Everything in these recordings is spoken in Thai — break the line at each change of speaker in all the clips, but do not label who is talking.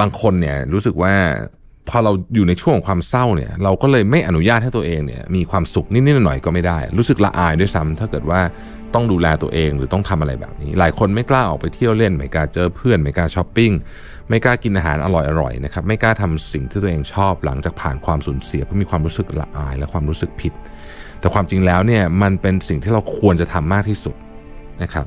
บางคนเนี่ยรู้สึกว่าพอเราอยู่ในช่วงความเศร้าเนี่ย เราก็เลยไม่อนุญาตให้ตัวเองเนี่ย มีความสุขนิดๆหน่อยๆก็ไม่ได้ รู้สึกละอายด้วยซ้ำถ้าเกิดว่าต้องดูแลตัวเองหรือต้องทำอะไรแบบนี้ หลายคนไม่กล้าออกไปเที่ยวเล่น ไม่กล้าเจอเพื่อน ไม่กล้าช้อปปิ้งไม่กล้ากินอาหารอร่อยๆนะครับไม่กล้าทำสิ่งที่ตัวเองชอบหลังจากผ่านความสูญเสียเพราะมีความรู้สึกละอายและความรู้สึกผิด แต่ความจริงแล้วเนี่ยมันเป็นสิ่งที่เราควรจะทำมากที่สุดนะครับ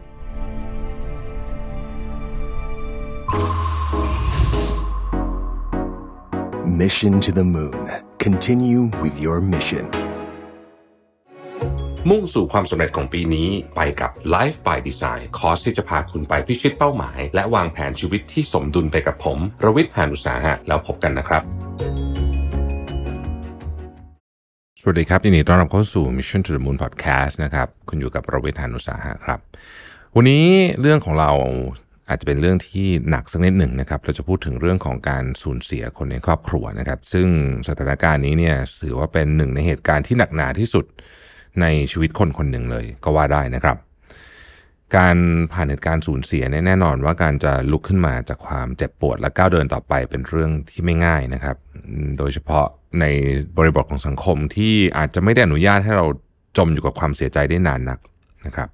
Mission to the Moon. Continue with your mission.
มุ่งสู่ความสำเร็จของปีนี้ไปกับ Life by Design คอร์สที่จะพาคุณไปพิชิตเป้าหมาย และวางแผนชีวิตที่สมดุลไปกับผม รวิทย์หานุสาหะแล้วพบกันนะครับ สวัสดีครับยินดีต้อนรับเข้าสู่ Mission to the Moon Podcast นะครับ คุณอยู่กับรวิทย์หานุสาหะครับ วันนี้เรื่องของเรา อาจจะเป็นเรื่องที่หนักสักนิดหนึ่งนะครับ เราจะพูดถึงเรื่องของการสูญเสียคนในครอบครัวนะครับ ซึ่งสถานการณ์นี้เนี่ยถือว่าเป็นหนึ่งในเหตุการณ์ที่หนักหนาที่สุดในชีวิตคนคนหนึ่งเลยก็ว่าได้นะครับ การผ่านเหตุการณ์สูญเสียเนี่ยแน่นอนว่าการจะลุกขึ้นมาจากความเจ็บปวดและก้าวเดินต่อไปเป็นเรื่องที่ไม่ง่ายนะครับ โดยเฉพาะในบริบทของสังคมที่อาจจะไม่ได้อนุญาตให้เราจมอยู่กับความเสียใจได้นานนักนะครับ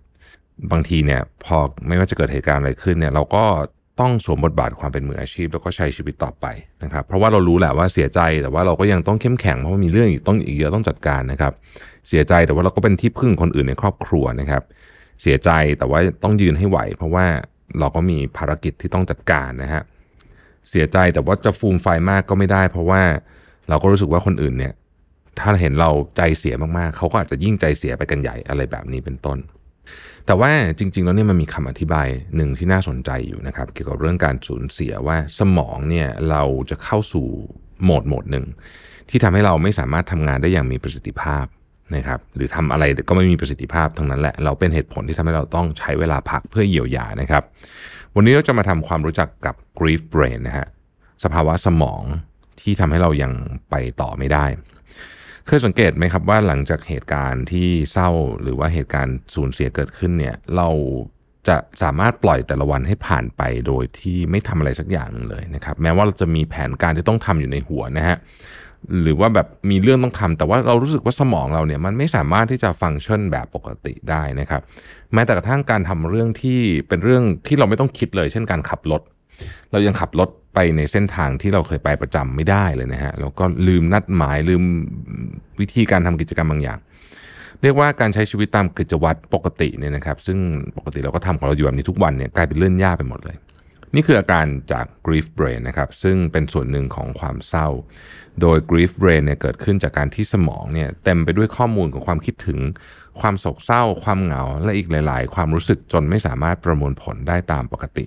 บางทีเนี่ยพอไม่ว่าจะเกิดเหตุการณ์อะไรขึ้นเนี่ยเราก็ต้องสวมบทบาทความเป็นมืออาชีพ แล้วก็ใช้ชีวิตต่อไปนะครับ เพราะว่าเรารู้แหละว่าเสียใจแต่ว่าเราก็ยังต้องเข้มแข็งเพราะว่ามีเรื่องอีกต้องอีกเยอะต้องจัดการนะครับ เสียใจแต่ว่าเราก็เป็นที่พึ่งคนอื่นในครอบครัวนะครับ เสียใจแต่ว่าต้องยืนให้ไหว เพราะว่าเราก็มีภารกิจที่ต้องจัดการนะฮะเสียใจแต่ว่าจะฟูมไฟมากก็ไม่ได้ เพราะว่าเราก็รู้สึกว่าคนอื่นเนี่ย ถ้าเห็นเราใจเสียมากๆเขาก็อาจจะยิ่งใจเสียไปกันใหญ่อะไรแบบนี้เป็นต้น แต่ว่าจริง ๆ แล้วเนี่ยมันมีคำอธิบายหนึ่งที่น่าสนใจอยู่นะครับเกี่ยวกับเรื่องการสูญเสียว่าสมองเนี่ยเราจะเข้าสู่โหมดโหมดหนึ่งที่ทำให้เราไม่สามารถทำงานได้อย่างมีประสิทธิภาพนะครับหรือทำอะไรก็ไม่มีประสิทธิภาพทั้งนั้นแหละเราเป็นเหตุผลที่ทำให้เราต้องใช้เวลาพักเพื่อเยียวยานะครับ วันนี้เราจะมาทำความรู้จักกับ grief brain นะฮะสภาวะสมองที่ทำให้เรายังไปต่อไม่ได้ เคยสังเกตไหมครับว่าหลังจากเหตุการณ์ที่เศร้าหรือว่าเหตุการณ์สูญเสียเกิดขึ้นเนี่ยเราจะสามารถปล่อยแต่ละวันให้ผ่านไปโดยที่ไม่ทำอะไรสักอย่างหนึ่งเลยนะครับแม้ว่าเราจะมีแผนการที่ต้องทำอยู่ในหัวนะฮะหรือว่าแบบมีเรื่องต้องทำแต่ว่าเรารู้สึกว่าสมองเราเนี่ยมันไม่สามารถที่จะฟังก์ชันแบบปกติได้นะครับ แม้แต่กระทั่งการทำเรื่องที่เป็นเรื่องที่เราไม่ต้องคิดเลย เช่นการขับรถ เรายังขับรถ ไปในเส้นทางที่เราเคยไปประจำไม่ได้เลยนะฮะแล้วก็ลืมนัดหมายลืมวิธีการทำกิจกรรมบางอย่าง เรียกว่าการใช้ชีวิตตามกิจวัตรปกติเนี่ยนะครับ ซึ่งปกติเราก็ทำของเราอยู่แบบนี้ทุกวันเนี่ยกลายเป็นเรื่องยากไปหมดเลย นี่คืออาการจาก grief brain นะครับซึ่งเป็นส่วนหนึ่งของความเศร้า โดย grief brain เนี่ยเกิดขึ้นจากการที่สมองเนี่ยเต็มไปด้วยข้อมูลของความคิดถึง ความโศกเศร้า ความเหงาและอีกหลาย ๆ ความรู้สึกจนไม่สามารถประมวลผลได้ตามปกติ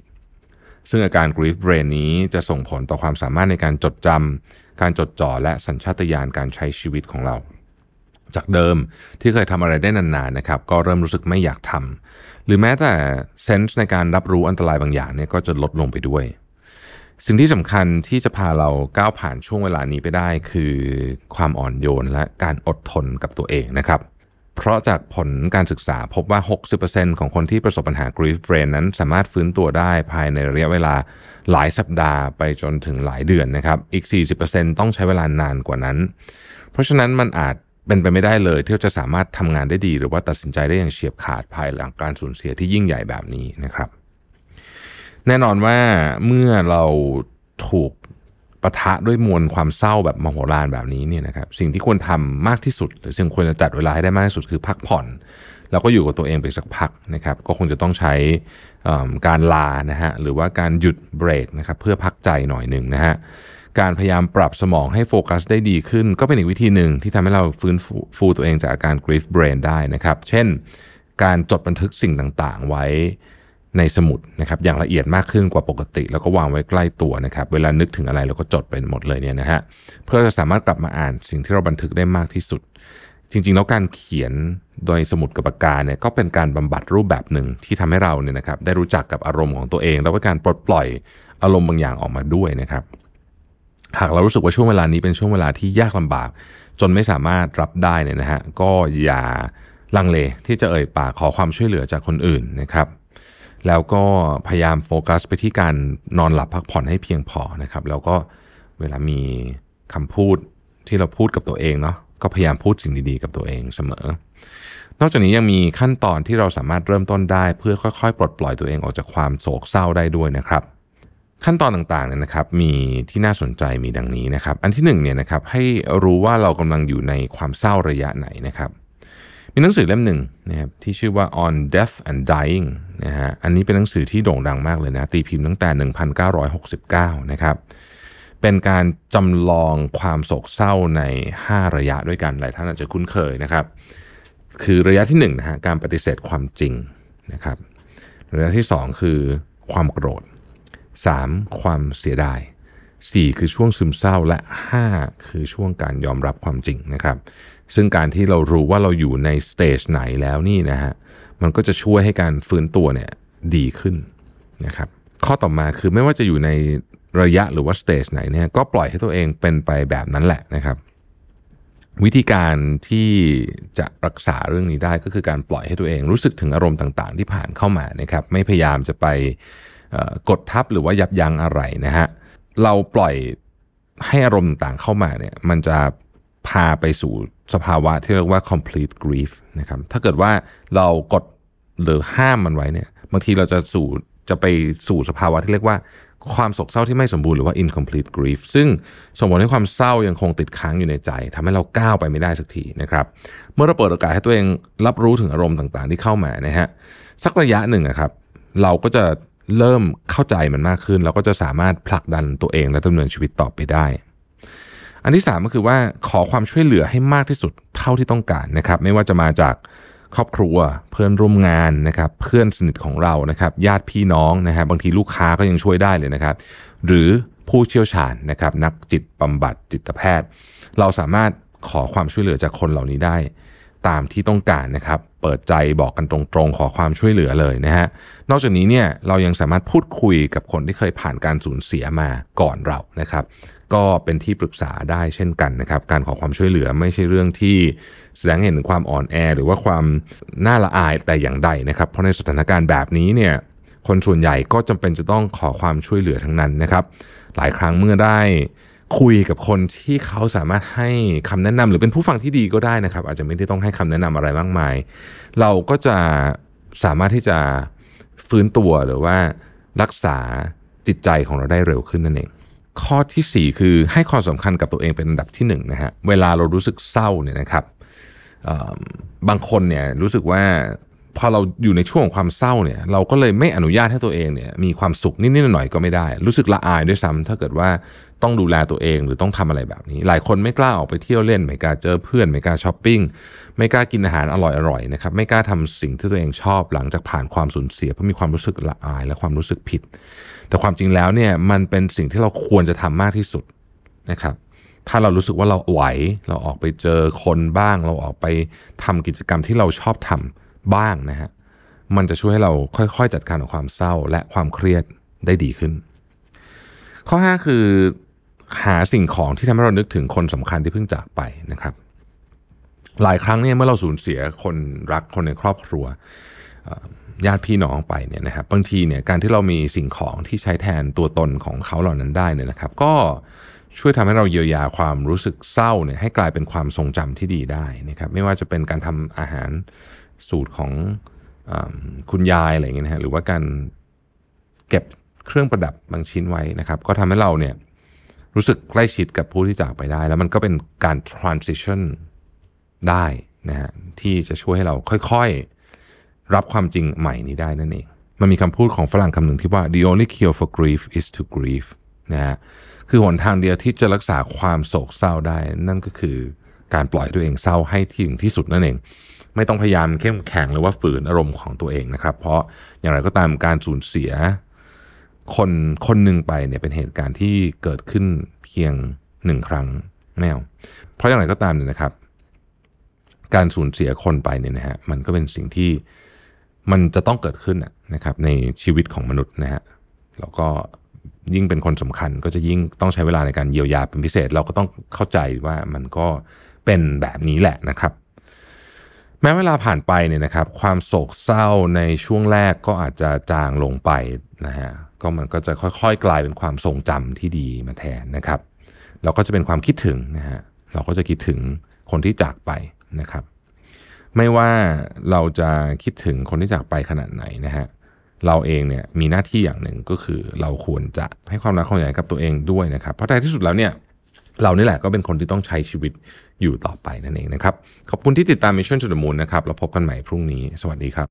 ซึ่งอาการ grief brain นี้จะส่งผลต่อความสามารถในการจดจำการจดจ่อและสัญชาตญาณการใช้ชีวิตของเรา จากเดิมที่เคยทำอะไรได้นานๆนะครับ ก็เริ่มรู้สึกไม่อยากทำหรือแม้แต่เซนส์ในการรับรู้อันตรายบางอย่างเนี่ยก็จะลดลงไปด้วย สิ่งที่สำคัญที่จะพาเราก้าวผ่านช่วงเวลานี้ไปได้ คือความอ่อนโยนและการอดทนกับตัวเองนะครับ เพราะจากผลการศึกษาพบว่า 60%ของคนที่ประสบปัญหา grief brain นั้นสามารถฟื้นตัวได้ภายในระยะเวลาหลายสัปดาห์ไปจนถึงหลายเดือนนะครับ อีก 40%ต้องใช้เวลานานกว่านั้น เพราะฉะนั้นมันอาจเป็นไปไม่ได้เลยที่จะสามารถทำงานได้ดี หรือว่าตัดสินใจได้อย่างเฉียบขาดภายหลังการสูญเสียที่ยิ่งใหญ่แบบนี้นะครับ แน่นอนว่าเมื่อเราถูก ปะทะด้วยมวลความเศร้าแบบมโหฬารแบบนี้เนี่ยนะครับสิ่งที่ควรทำมากที่สุด หรือสิ่งควรจะจัดเวลาให้ได้มากที่สุดคือพักผ่อน แล้วก็อยู่กับตัวเองไปสักพักนะครับ ก็คงจะต้องใช้การลานะฮะหรือว่าการหยุดเบรกนะครับเพื่อพักใจหน่อยหนึ่งนะฮะการพยายามปรับสมองให้โฟกัสได้ดีขึ้น ก็เป็นอีกวิธีหนึ่งที่ทำให้เราฟื้นฟูตัวเองจากอาการ grief brain ได้นะครับ เช่น การจดบันทึกสิ่งต่างๆ ไว้ ในสมุดนะครับอย่างละเอียดมากขึ้นกว่าปกติ แล้วก็วางไว้ใกล้ตัวนะครับเวลานึกถึงอะไรเราก็จดไปหมดเลยเนี่ยนะฮะเพื่อจะสามารถกลับมาอ่านสิ่งที่เราบันทึกได้มากที่สุด จริง ๆ แล้วการเขียนโดยสมุดกับปากกาเนี่ยก็เป็นการบำบัดรูปแบบหนึ่งที่ทำให้เราเนี่ยนะครับได้รู้จักกับอารมณ์ของตัวเอง แล้วก็การปลดปล่อยอารมณ์บางอย่างออกมาด้วยนะครับ หากเรารู้สึกว่าช่วงเวลานี้เป็นช่วงเวลาที่ยากลำบาก จนไม่สามารถรับได้เนี่ยนะฮะก็อย่าลังเลที่จะเอ่ยปากขอความช่วยเหลือจากคนอื่นนะครับ แล้วก็พยายามโฟกัสไปที่การนอนหลับพักผ่อนให้เพียงพอนะครับ แล้วก็เวลามีคำพูดที่เราพูดกับตัวเองเนาะก็พยายามพูดสิ่งดีๆกับตัวเองเสมอ นอกจากนี้ยังมีขั้นตอนที่เราสามารถเริ่มต้นได้ เพื่อค่อยๆ ปลดปล่อยตัวเองออกจากความโศกเศร้าได้ด้วยนะครับ ขั้นตอนต่างๆเนี่ยนะครับ มีที่น่าสนใจมีดังนี้นะครับ อันที่หนึ่งเนี่ยนะครับให้รู้ว่าเรากำลังอยู่ในความเศร้าระยะไหนนะครับ มีหนังสือเล่มหนึ่งนะครับที่ชื่อว่า on death and dying นะฮะอันนี้เป็นหนังสือที่โด่งดังมากเลยนะ ตีพิมพ์ตั้งแต่ 1969 นะครับ เป็นการจำลองความโศกเศร้าใน 5 ระยะด้วยกันหลายท่านอาจจะคุ้นเคยนะครับ คือระยะที่1นนะฮะการปฏิเสธความจริงนะครับ ระยะที่ 2 คือความโกรธ 3. ความเสียดาย 4 คือช่วงซึมเศร้าและ 5 คือช่วงการยอมรับความจริงนะครับ ซึ่งการที่เรารู้ว่าเราอยู่ใน stage ไหนแล้วนี่นะฮะมันก็จะช่วยให้การฟื้นตัวเนี่ยดีขึ้นนะครับข้อต่อมาคือไม่ว่าจะอยู่ในระยะหรือว่า stage ไหนเนี่ยก็ปล่อยให้ตัวเองเป็นไปแบบนั้นแหละนะครับ วิธีการที่จะรักษาเรื่องนี้ได้ก็คือการปล่อยให้ตัวเองรู้สึกถึงอารมณ์ต่างๆ ที่ผ่านเข้ามานะครับ ไม่พยายามจะไปกดทับหรือว่ายับยั้งอะไรนะฮะเราปล่อยให้อารมณ์ต่างๆเข้ามาเนี่ยมันจะพาไปสู่ สภาวะที่เรียกว่า complete grief นะครับถ้าเกิดว่าเรากดหรือห้ามมันไว้เนี่ยบางทีเราจะสู่จะไปสู่สภาวะที่เรียกว่าความโศกเศร้าที่ไม่สมบูรณ์หรือว่า incomplete grief ซึ่งส่งผลให้ความเศร้ายังคงติดค้างอยู่ในใจทำให้เราก้าวไปไม่ได้สักทีนะครับ เมื่อเราเปิดโอกาสให้ตัวเองรับรู้ถึงอารมณ์ต่างๆ ที่เข้ามานะฮะสักระยะหนึ่งนะครับ เราก็จะเริ่มเข้าใจมันมากขึ้น เราก็จะสามารถผลักดันตัวเองและดำเนินชีวิตต่อไปได้ อันที่ 3 ก็คือว่าขอความช่วยเหลือให้มากที่สุดเท่าที่ต้องการนะครับไม่ว่าจะมาจากครอบครัวเพื่อนร่วมงานนะครับเพื่อนสนิทของเรานะครับญาติพี่น้องนะฮะบางทีลูกค้าก็ยังช่วยได้เลยนะครับ หรือผู้เชี่ยวชาญนะครับนักจิตบำบัดจิตแพทย์ เราสามารถขอความช่วยเหลือจากคนเหล่านี้ได้ ตามที่ต้องการนะครับ เปิดใจบอกกันตรงๆ ขอความช่วยเหลือเลยนะฮะ นอกจากนี้เนี่ยเรายังสามารถพูดคุยกับคนที่เคยผ่านการสูญเสียมาก่อนเรานะครับ ก็เป็นที่ปรึกษาได้เช่นกันนะครับ การขอความช่วยเหลือไม่ใช่เรื่องที่แสดงเห็นถึงความอ่อนแอ หรือว่าความน่าละอายแต่อย่างใดนะครับ เพราะในสถานการณ์แบบนี้เนี่ยคนส่วนใหญ่ก็จำเป็นจะต้องขอความช่วยเหลือทั้งนั้นนะครับ หลายครั้งเมื่อได้ คุยกับคนที่เขาสามารถให้คำแนะนำหรือเป็นผู้ฟังที่ดีก็ได้นะครับ อาจจะไม่ได้ต้องให้คำแนะนำอะไรมากมาย เราก็จะสามารถที่จะฟื้นตัวหรือว่ารักษาจิตใจของเราได้เร็วขึ้นนั่นเอง ข้อที่ 4 คือให้ความสำคัญกับตัวเองเป็นอันดับที่1นนะฮะเวลาเรารู้สึกเศร้าเนี่ยนะครับบางคนเนี่ยรู้สึกว่า พอเราอยู่ในช่วงของความเศร้าเนี่ยเราก็เลยไม่อนุญาตให้ตัวเองเนี่ยมีความสุขนิดๆหน่อยๆก็ไม่ได้ รู้สึกละอายด้วยซ้ำถ้าเกิดว่าต้องดูแลตัวเองหรือต้องทำอะไรแบบนี้ หลายคนไม่กล้าออกไปเที่ยวเล่น ไม่กล้าเจอเพื่อน ไม่กล้าช้อปปิ้งไม่กล้ากินอาหารอร่อยๆนะครับไม่กล้าทำสิ่งที่ตัวเองชอบหลังจากผ่านความสูญเสียเพราะมีความรู้สึกละอายและความรู้สึกผิด แต่ความจริงแล้วเนี่ยมันเป็นสิ่งที่เราควรจะทำมากที่สุดนะครับถ้าเรารู้สึกว่าเราไหว เราออกไปเจอคนบ้าง เราออกไปทำกิจกรรมที่เราชอบทำ บ้างนะฮะมันจะช่วยให้เราค่อยๆ จัดการกับความเศร้าและความเครียดได้ดีขึ้น ข้อ 5 คือหาสิ่งของที่ทำให้เรานึกถึงคนสำคัญที่เพิ่งจากไปนะครับ หลายครั้งเนี่ยเมื่อเราสูญเสียคนรักคนในครอบครัวญาติพี่น้องไปเนี่ยนะครับบางทีเนี่ยการที่เรามีสิ่งของที่ใช้แทนตัวตนของเขาเหล่านั้นได้เนี่ยนะครับ ก็ช่วยทำให้เราเยียวยาความรู้สึกเศร้าเนี่ยให้กลายเป็นความทรงจำที่ดีได้นะครับ ไม่ว่าจะเป็นการทำอาหาร สูตรของอคุณยายอะไรอย่างเงี้ยนะฮะหรือว่าการเก็บเครื่องประดับบางชิ้นไว้นะครับ ก็ทำให้เราเนี่ยรู้สึกใกล้ชิดกับผู้ที่จากไปได้ แล้วมันก็เป็นการ transition ได้นะฮะที่จะช่วยให้เราค่อยๆ รับความจริงใหม่นี้ได้นั่นเอง มันมีคำพูดของฝรั่งคำหนึ่งที่ว่า the only cure for grief is to grieve นะฮะคือหนทางเดียวที่จะรักษาความโศกเศร้าได้ นั่นก็คือ การปล่อยตัวเองเศร้าให้ถึงที่สุดนั่นเอง ไม่ต้องพยายามเข้มแข็งหรือว่าฝืนอารมณ์ของตัวเองนะครับ เพราะอย่างไรก็ตามการสูญเสีย คนคนหนึ่งไปเนี่ยเป็นเหตุการณ์ที่เกิดขึ้นเพียงหนึ่งครั้งแนวเพราะอย่างไรก็ตามเนี่ยนะครับ การสูญเสียคนไปเนี่ยนะฮะมันก็เป็นสิ่งที่มันจะต้องเกิดขึ้นนะครับ ในชีวิตของมนุษย์นะฮะแล้วก็ยิ่งเป็นคนสำคัญก็จะยิ่งต้องใช้เวลาในการเยียวยาเป็นพิเศษ เราก็ต้องเข้าใจว่ามันก็ เป็นแบบนี้แหละนะครับ แม้เวลาผ่านไปเนี่ยนะครับ ความโศกเศร้าในช่วงแรกก็อาจจะจางลงไปนะฮะก็มันก็จะค่อยๆ กลายเป็นความทรงจำที่ดีมาแทนนะครับ เราก็จะเป็นความคิดถึงนะฮะเราก็จะคิดถึงคนที่จากไปนะครับ ไม่ว่าเราจะคิดถึงคนที่จากไปขนาดไหนนะฮะเราเองเนี่ยมีหน้าที่อย่างหนึ่งก็คือเราควรจะให้ความรักความใหญ่กับตัวเองด้วยนะครับ เพราะท้ายที่สุดแล้วเนี่ยเรานี่แหละก็เป็นคนที่ต้องใช้ชีวิต อยู่ต่อไปนั่นเองนะครับ ขอบคุณที่ติดตาม Mission to the Moon นะครับเราพบกันใหม่พรุ่งนี้ สวัสดีครับ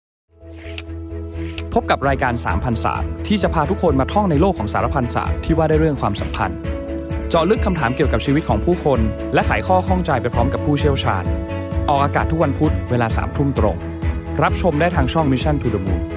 พบกับรายการสามพันศาสตร์ที่จะพาทุกคนมาท่องในโลกของสารพันศาสตร์ที่ว่าด้วยเรื่องความสัมพันธ์ เจาะลึกคำถามเกี่ยวกับชีวิตของผู้คน และไขข้อข้องใจไปพร้อมกับผู้เชี่ยวชาญ ออกอากาศทุกวันพุธเวลาสามทุ่มตรง รับชมได้ทางช่อง Mission to the Moon